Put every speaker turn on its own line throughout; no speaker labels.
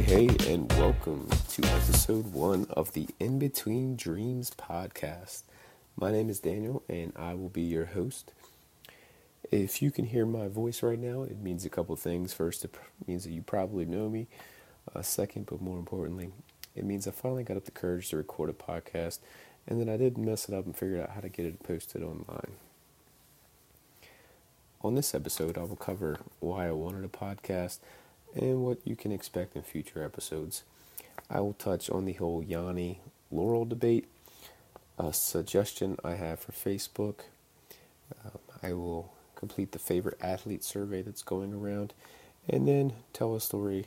Hey, hey, and welcome to episode one of the In Between Dreams podcast. My name is Daniel, and I will be your host. If you can hear my voice right now, it means a couple things. First, it means that you probably know me. Uh, second, but more importantly, it means I finally got up the courage to record a podcast, and then I didn't mess it up and figured out how to get it posted online. On this episode, I will cover why I wanted a podcast and what you can expect in future episodes. I will touch on the whole Yanny Laurel debate, a suggestion I have for Facebook. Um, I will complete the favorite athlete survey that's going around, and then tell a story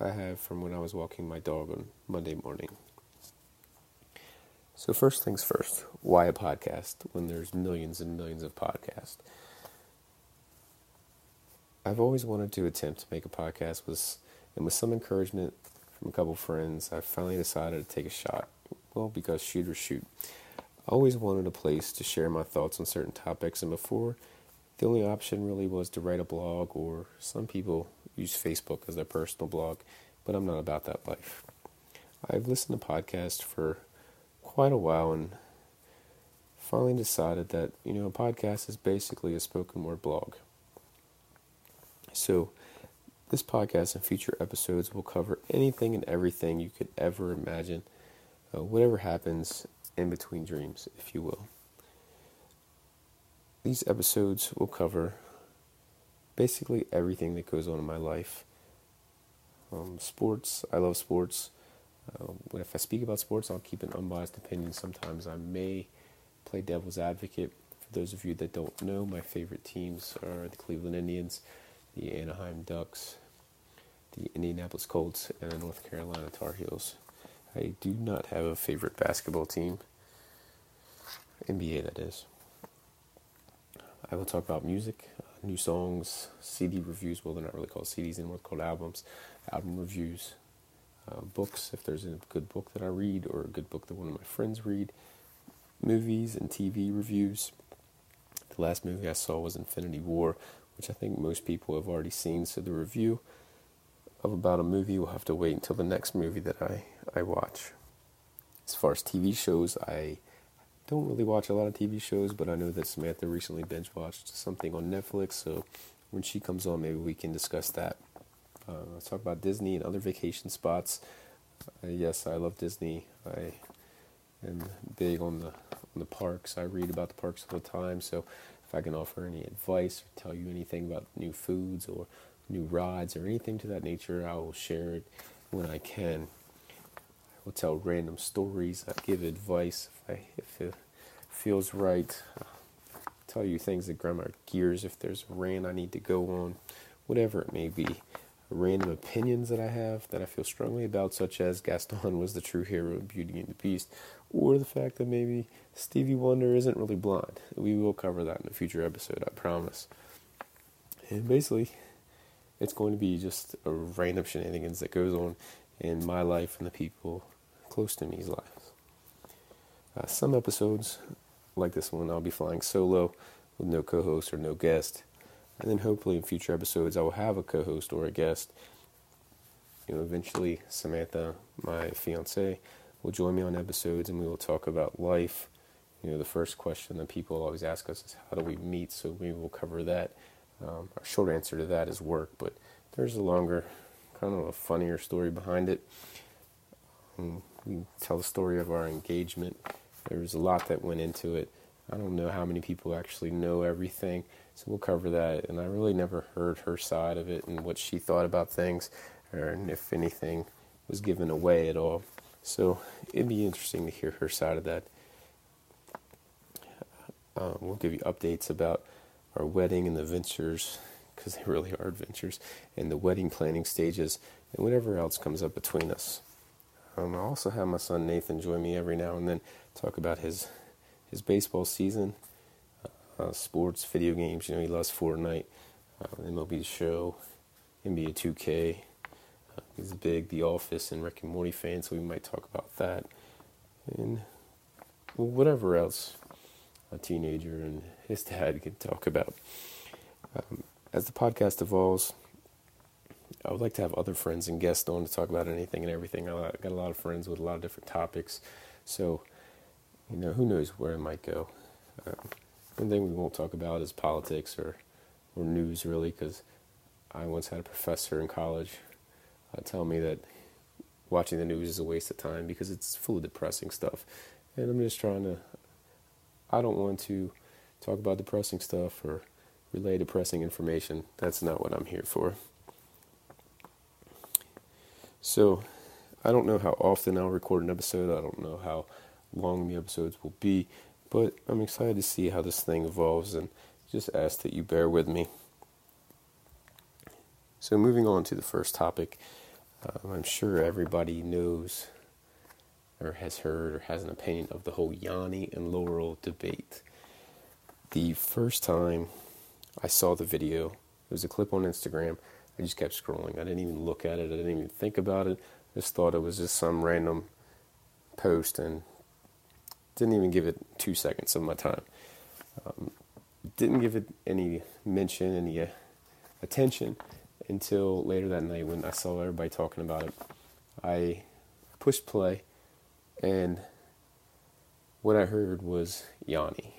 I have from when I was walking my dog on Monday morning. So, first things first, why a podcast when there's millions and millions of podcasts? I've always wanted to attempt to make a podcast with, and with some encouragement from a couple friends, I finally decided to take a shot. Well, because shoot or shoot. I always wanted a place to share my thoughts on certain topics, and before, the only option really was to write a blog, or some people use Facebook as their personal blog, but I'm not about that life. I've listened to podcasts for quite a while and finally decided that, you know, a podcast is basically a spoken word blog. So, this podcast and future episodes will cover anything and everything you could ever imagine, uh, whatever happens in between dreams, if you will. These episodes will cover basically everything that goes on in my life. Um, sports, I love sports. Uh, if I speak about sports, I'll keep an unbiased opinion. Sometimes I may play devil's advocate. For those of you that don't know, my favorite teams are the Cleveland Indians the Anaheim Ducks, the Indianapolis Colts, and the North Carolina Tar Heels. I do not have a favorite basketball team, NBA that is. I will talk about music, uh, new songs, CD reviews. Well, they're not really called CDs anymore, they're called albums, album reviews, uh, books, if there's a good book that I read or a good book that one of my friends read, movies and TV reviews. The last movie I saw was Infinity War, which I think most people have already seen. So the review of about a movie will have to wait until the next movie that I, I watch. As far as TV shows, I don't really watch a lot of TV shows, but I know that Samantha recently binge watched something on Netflix. So when she comes on, maybe we can discuss that. Uh, let's talk about Disney and other vacation spots. Uh, yes, I love Disney. I am big on the on the parks. I read about the parks all the time. So if I can offer any advice or tell you anything about new foods or new rides or anything to that nature, I will share it when I can. I will tell random stories. I give advice if, I, if it feels right. I'll tell you things that grind my gears if there's a rant I need to go on, whatever it may be. Random opinions that I have that I feel strongly about, such as Gaston was the true hero of Beauty and the Beast, or the fact that maybe Stevie Wonder isn't really blonde. We will cover that in a future episode, I promise. And basically, it's going to be just a random shenanigans that goes on in my life and the people close to me's lives. Uh, some episodes, like this one, I'll be flying solo with no co host or no guest. And then hopefully in future episodes, I will have a co host or a guest. You know, eventually, Samantha, my fiance, will join me on episodes and we will talk about life. You know, the first question that people always ask us is, How do we meet? So maybe we'll cover that. Um, our short answer to that is work, but there's a longer, kind of a funnier story behind it. Um, we tell the story of our engagement. There was a lot that went into it. I don't know how many people actually know everything, so we'll cover that. And I really never heard her side of it and what she thought about things, or if anything was given away at all. So it'd be interesting to hear her side of that. Um, we'll give you updates about our wedding and the ventures, because they really are adventures, and the wedding planning stages, and whatever else comes up between us. Um, I also have my son Nathan join me every now and then, talk about his his baseball season, uh, sports, video games. You know, he loves Fortnite, uh, MLB Show, NBA 2K, He's big The Office and Rick and Morty fan, so we might talk about that. And whatever else a teenager and his dad can talk about. Um, as the podcast evolves, I would like to have other friends and guests on to talk about anything and everything. I got a lot of friends with a lot of different topics, so you know who knows where it might go. Um, one thing we won't talk about is politics or or news really, because I once had a professor in college uh, tell me that watching the news is a waste of time because it's full of depressing stuff, and I'm just trying to. I don't want to talk about depressing stuff or relay depressing information. That's not what I'm here for. So, I don't know how often I'll record an episode. I don't know how long the episodes will be, but I'm excited to see how this thing evolves and just ask that you bear with me. So, moving on to the first topic, um, I'm sure everybody knows or has heard or has an opinion of the whole Yanny and Laurel debate. The first time I saw the video, it was a clip on Instagram. I just kept scrolling. I didn't even look at it. I didn't even think about it. I just thought it was just some random post and didn't even give it two seconds of my time. Um, didn't give it any mention, any uh, attention until later that night when I saw everybody talking about it. I pushed play, and what I heard was Yanny.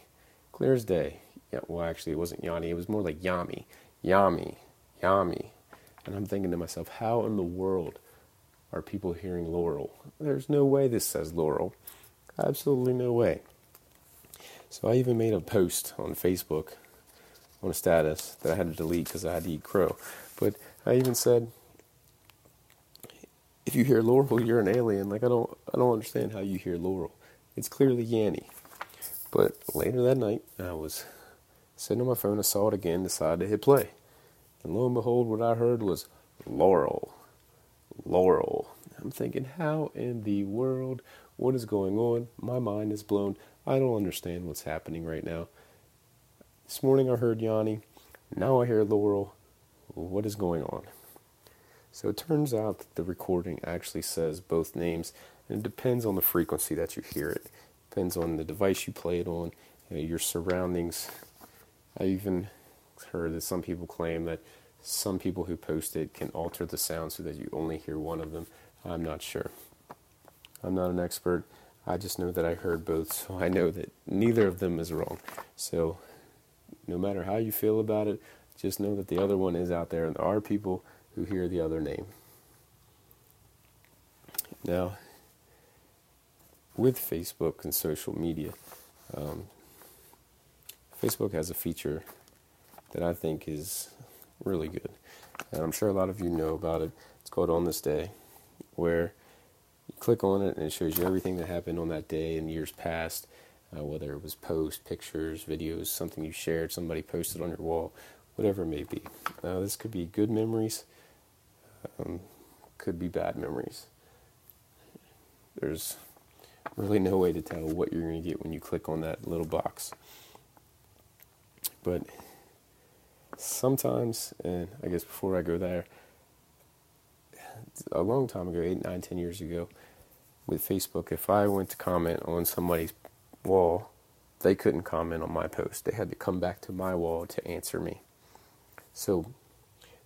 Clear as day. Yeah, well, actually, it wasn't Yanny. It was more like Yami, Yami, Yami. And I'm thinking to myself, how in the world are people hearing Laurel? There's no way this says Laurel. Absolutely no way. So I even made a post on Facebook on a status that I had to delete because I had to eat crow. But I even said, if you hear Laurel, you're an alien. Like I don't, I don't understand how you hear Laurel. It's clearly Yanny. But later that night, I was sitting on my phone. I saw it again. Decided to hit play, and lo and behold, what I heard was Laurel, Laurel. I'm thinking, how in the world? What is going on? My mind is blown. I don't understand what's happening right now. This morning I heard Yanny. Now I hear Laurel. What is going on? So it turns out that the recording actually says both names, and it depends on the frequency that you hear it. Depends on the device you play it on, you know, your surroundings. I even heard that some people claim that some people who post it can alter the sound so that you only hear one of them. I'm not sure. I'm not an expert. I just know that I heard both, so I know that neither of them is wrong. So, no matter how you feel about it, just know that the other one is out there, and there are people who hear the other name. Now, with Facebook and social media, um, Facebook has a feature that I think is really good. And I'm sure a lot of you know about it. It's called On This Day, where click on it and it shows you everything that happened on that day in years past, uh, whether it was posts, pictures, videos, something you shared, somebody posted on your wall, whatever it may be. Uh, this could be good memories, um, could be bad memories. There's really no way to tell what you're going to get when you click on that little box. But sometimes, and I guess before I go there, a long time ago, eight, nine, ten years ago, with Facebook, if I went to comment on somebody's wall, they couldn't comment on my post. They had to come back to my wall to answer me. So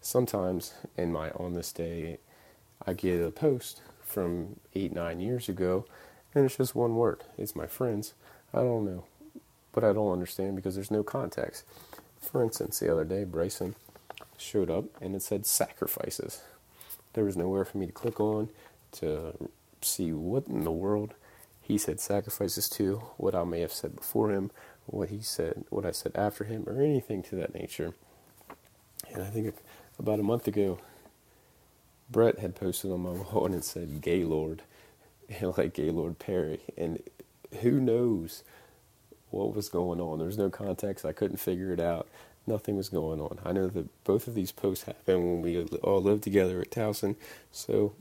sometimes in my on this day, I get a post from eight, nine years ago, and it's just one word. It's my friends. I don't know, but I don't understand because there's no context. For instance, the other day, Bryson showed up and it said sacrifices. There was nowhere for me to click on to see what in the world he said sacrifices to, what I may have said before him, what he said, what I said after him, or anything to that nature. And I think about a month ago, Brett had posted on my wall and said Gaylord, like Gaylord Perry. And who knows what was going on? There was no context. I couldn't figure it out. Nothing was going on. I know that both of these posts happened when we all lived together at Towson. So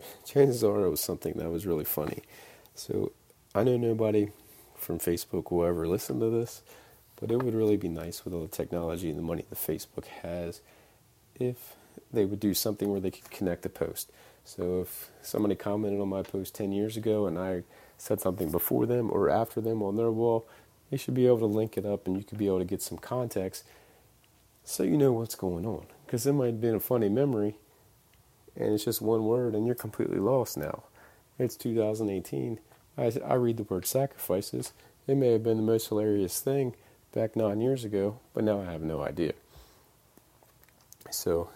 chances are it was something that was really funny. So I know nobody from Facebook will ever listen to this, but it would really be nice with all the technology and the money that Facebook has if they would do something where they could connect the post. So if somebody commented on my post 10 years ago and I said something before them or after them on their wall, they should be able to link it up and you could be able to get some context so you know what's going on. Because it might have been a funny memory, and it's just one word, and you're completely lost now. It's 2018. I, I read the word sacrifices. It may have been the most hilarious thing back nine years ago, but now I have no idea. So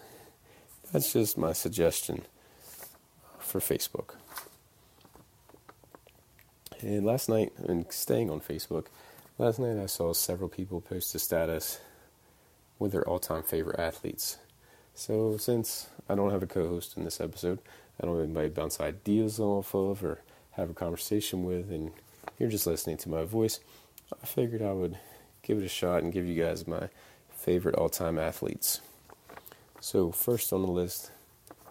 that's just my suggestion for Facebook. And last night, and staying on Facebook, last night I saw several people post a status with their all time favorite athletes. So, since I don't have a co host in this episode, I don't have anybody to bounce ideas off of or have a conversation with, and you're just listening to my voice, I figured I would give it a shot and give you guys my favorite all time athletes. So, first on the list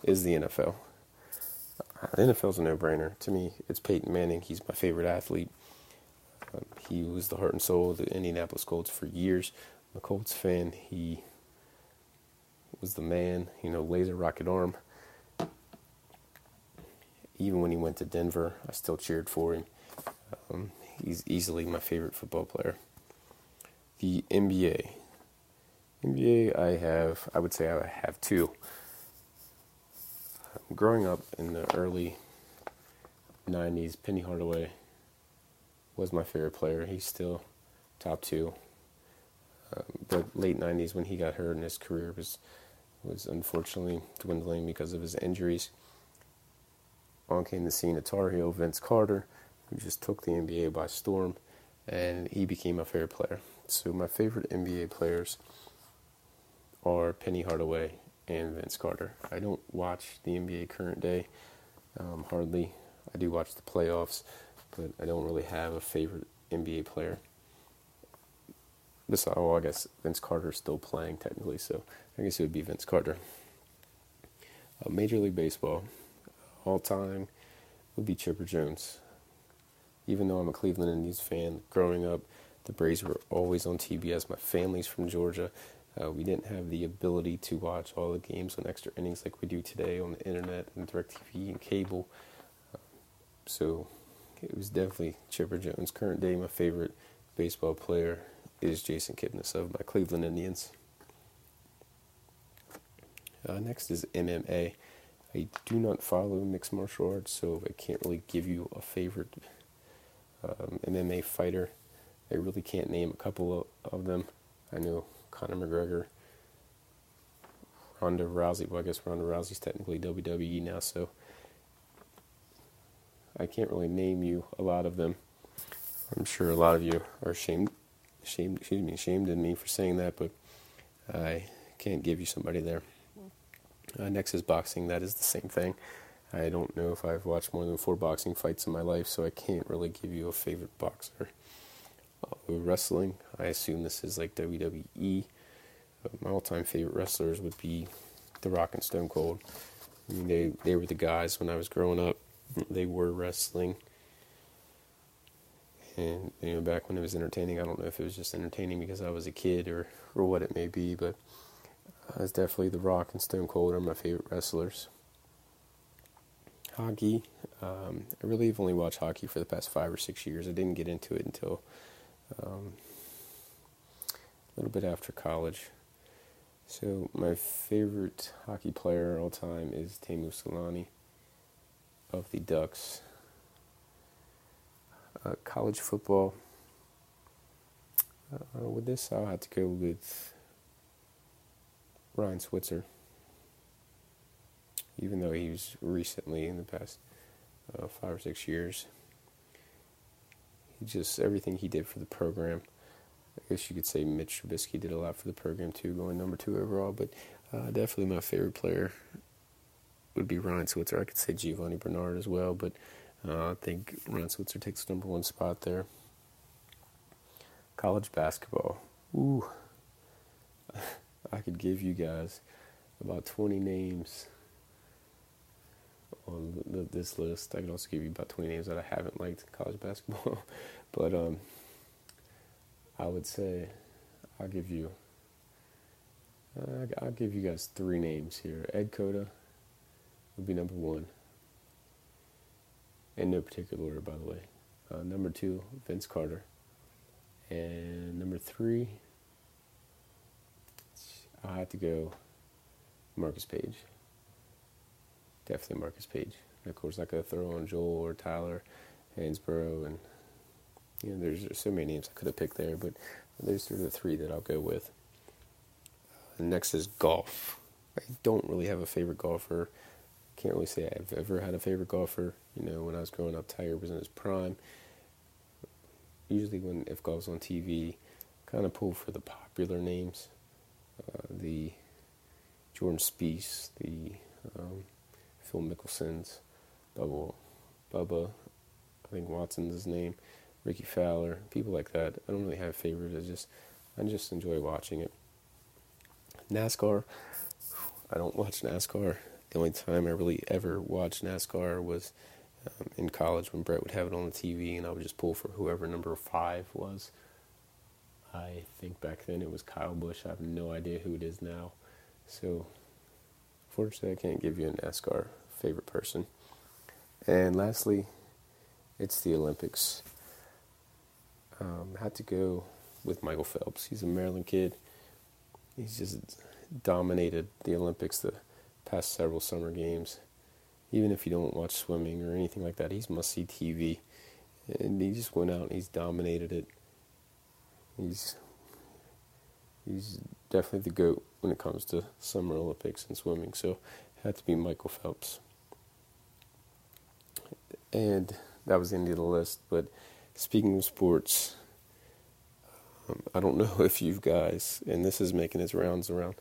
is the NFL. The NFL's a no brainer. To me, it's Peyton Manning. He's my favorite athlete. Um, he was the heart and soul of the Indianapolis Colts for years. I'm a Colts fan. He was the man, you know, laser rocket arm. Even when he went to Denver, I still cheered for him. Um, he's easily my favorite football player. The NBA. NBA, I have, I would say I have two growing up in the early 90s, Penny Hardaway was my favorite player. He's still top two. Um, but late 90s, when he got hurt in his career, was was unfortunately dwindling because of his injuries. On came the scene of Tar Heel, Vince Carter, who just took the NBA by storm, and he became a favorite player. So my favorite NBA players are Penny Hardaway and Vince Carter. I don't watch the NBA current day um, hardly. I do watch the playoffs, but I don't really have a favorite NBA player. Besides, oh, I guess Vince Carter's still playing technically, so I guess it would be Vince Carter. Uh, Major League Baseball, all time, would be Chipper Jones. Even though I'm a Cleveland Indians fan, growing up, the Braves were always on TBS. My family's from Georgia, uh, we didn't have the ability to watch all the games on extra innings like we do today on the internet and DirecTV and cable. Uh, so it was definitely Chipper Jones. Current day, my favorite baseball player is Jason Kipnis of my Cleveland Indians. Uh, next is MMA. I do not follow mixed martial arts, so I can't really give you a favorite um, MMA fighter. I really can't name a couple of, of them. I know Conor McGregor, Ronda Rousey. Well, I guess Ronda Rousey's technically WWE now, so I can't really name you a lot of them. I'm sure a lot of you are ashamed, ashamed, excuse me, ashamed of me for saying that, but I can't give you somebody there. Uh, next is boxing. That is the same thing. I don't know if I've watched more than four boxing fights in my life, so I can't really give you a favorite boxer wrestling. I assume this is like WWE. my all-time favorite wrestlers would be The Rock and Stone Cold. I mean, they they were the guys when I was growing up. They were wrestling, and you know, back when it was entertaining. I don't know if it was just entertaining because I was a kid or or what it may be, but uh, it's definitely The Rock and Stone Cold are my favorite wrestlers. Hockey. Um, I really have only watched hockey for the past five or six years. I didn't get into it until um, a little bit after college. So my favorite hockey player all time is Teemu Selanne of the Ducks. Uh, college football. Uh, with this, I'll have to go with Ryan Switzer. Even though he was recently in the past uh, five or six years He just everything he did for the program. I guess you could say Mitch Trubisky did a lot for the program too, going number two overall. But uh, definitely my favorite player would be Ryan Switzer. I could say Giovani Bernard as well, but uh, I think Ryan Switzer takes the number one spot there. College basketball. Ooh, I could give you guys about 20 names on the, this list. I can also give you about 20 names that I haven't liked in college basketball. but um, I would say I'll give you uh, I'll give you guys three names here. Ed Cota would be number one. In no particular order, by the way. Uh, number two, Vince Carter. And number three, I have to go Marcus Paige. definitely Marcus Paige. And of course, I could throw on Joel or Tyler Hansbrough, and you know, there's so many names I could have picked there, but those are the three that I'll go with. Uh, next is golf. I don't really have a favorite golfer. Can't really say I've ever had a favorite golfer. You know, when I was growing up, Tiger was in his prime. Usually, when if golf's on TV, kind of pull for the popular names, the Jordan Spieth, the um, Phil Mickelsons, Bubba, Bubba, I think Watson's his name, Rickie Fowler, people like that. I don't really have favorites. I just I just enjoy watching it. NASCAR, I don't watch NASCAR. The only time I really ever watched NASCAR was um, in college when Brett would have it on the TV, and I would just pull for whoever number five was. I think back then it was Kyle Busch. I have no idea who it is now. So, fortunately, I can't give you a NASCAR favorite person. And lastly, it's the Olympics. Um, had to go with Michael Phelps. He's a Maryland kid. He's just dominated the Olympics the past several summer games. Even if you don't watch swimming or anything like that, he's must see TV. And he just went out and he's dominated it. He's he's definitely the goat when it comes to summer Olympics and swimming. So it had to be Michael Phelps. And that was the end of the list. But speaking of sports, um, I don't know if you guys, and this is making its rounds around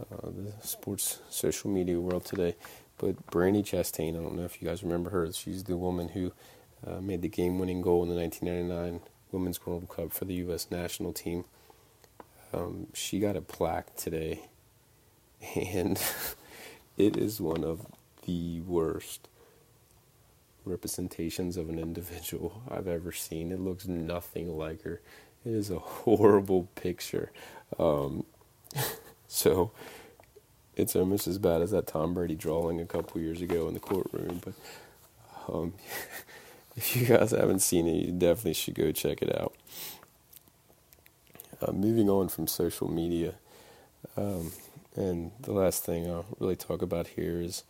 uh, the sports social media world today, but Brandi Chastain, I don't know if you guys remember her. She's the woman who uh, made the game winning goal in the 1999 Women's World Cup for the U.S. national team. Um, she got a plaque today, and it is one of the worst representations of an individual I've ever seen. It looks nothing like her. It is a horrible picture. Um, so it's almost as bad as that Tom Brady drawing a couple years ago in the courtroom. But um, if you guys haven't seen it, you definitely should go check it out. Uh, moving on from social media, um, and the last thing I'll really talk about here is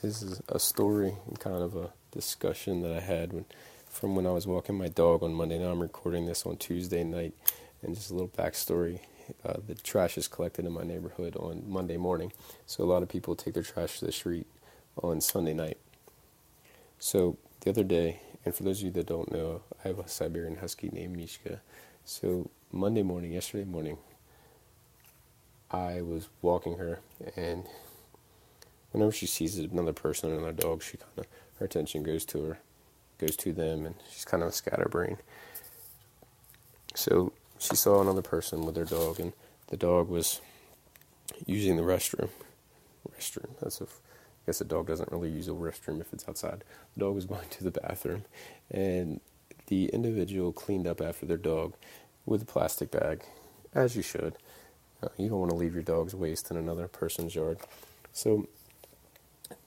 this is a story and kind of a discussion that I had when, from when I was walking my dog on Monday. Now I'm recording this on Tuesday night, and just a little backstory. Uh, the trash is collected in my neighborhood on Monday morning, so a lot of people take their trash to the street on Sunday night. So the other day, and for those of you that don't know, I have a Siberian Husky named Mishka. So Monday morning, yesterday morning, I was walking her, and whenever she sees another person or another dog, she kind of her attention goes to her, goes to them, and she's kind of a scatterbrain. So she saw another person with their dog, and the dog was using the restroom. Restroom. That's a. I guess a dog doesn't really use a restroom if it's outside. The dog was going to the bathroom, and the individual cleaned up after their dog with a plastic bag, as you should. Uh, you don't want to leave your dog's waste in another person's yard. So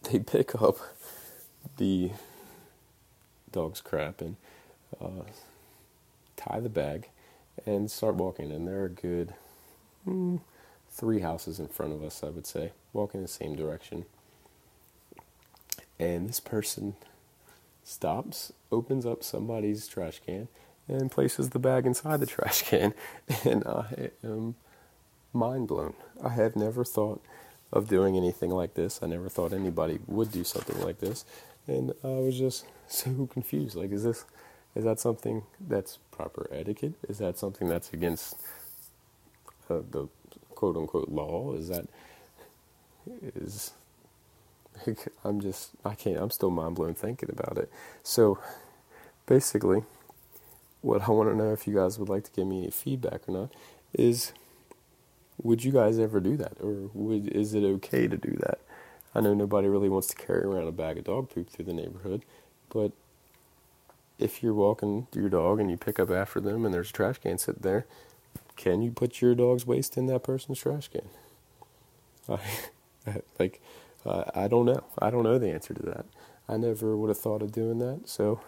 they pick up the dog's crap and uh, tie the bag and start walking. And there are good mm, three houses in front of us, I would say, walking the same direction. And this person stops, opens up somebody's trash can, and places the bag inside the trash can. And I am mind blown. I have never thought of doing anything like this. I never thought anybody would do something like this. And I was just so confused. Like, is this, is that something that's proper etiquette? Is that something that's against uh, the quote unquote law? Is that, is, I'm just, I can't, I'm still mind blown thinking about it. So basically, what I want to know if you guys would like to give me any feedback or not is would you guys ever do that? Or would is it okay to do that? I know nobody really wants to carry around a bag of dog poop through the neighborhood but if you're walking your dog and you pick up after them and there's a trash can sitting there can you put your dog's waste in that person's trash can? I, like uh, i don't know i don't know the answer to that i never would have thought of doing that so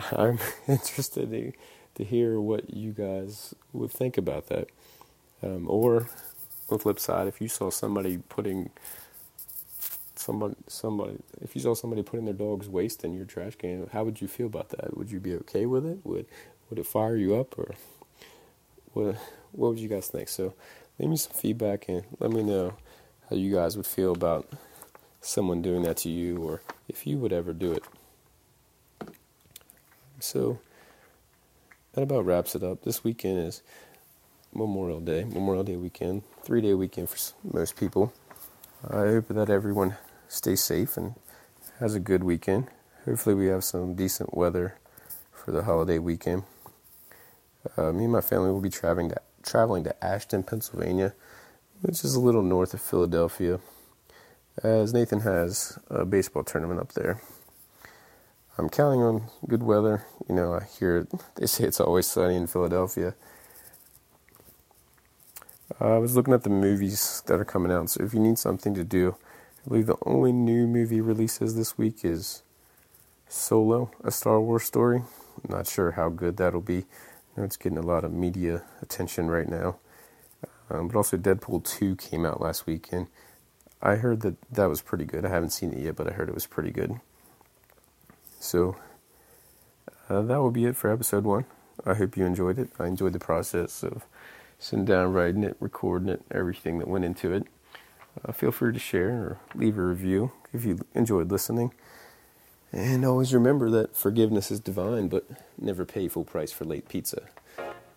i'm interested to, to hear what you guys would think about that um, or on the flip side, if you saw somebody putting somebody somebody if you saw somebody putting their dog's waste in your trash can, how would you feel about that? Would you be okay with it? Would would it fire you up or what what would you guys think? So leave me some feedback and let me know how you guys would feel about someone doing that to you or if you would ever do it. So that about wraps it up. This weekend is Memorial Day, Memorial Day weekend, three day weekend for most people. I hope that everyone stays safe and has a good weekend. Hopefully, we have some decent weather for the holiday weekend. Uh, me and my family will be traveling to, traveling to Ashton, Pennsylvania, which is a little north of Philadelphia, as Nathan has a baseball tournament up there. I'm counting on good weather. You know, I hear they say it's always sunny in Philadelphia. Uh, I was looking at the movies that are coming out, so if you need something to do, I believe the only new movie releases this week is Solo, a Star Wars story. I'm not sure how good that'll be. I know it's getting a lot of media attention right now. Um, but also, Deadpool 2 came out last week, and I heard that that was pretty good. I haven't seen it yet, but I heard it was pretty good. So, uh, that will be it for episode one. I hope you enjoyed it. I enjoyed the process of sitting down, writing it, recording it, everything that went into it. Uh, feel free to share or leave a review if you enjoyed listening. And always remember that forgiveness is divine, but never pay full price for late pizza.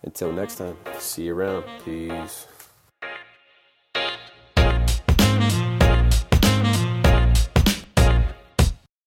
Until next time, see you around. Peace.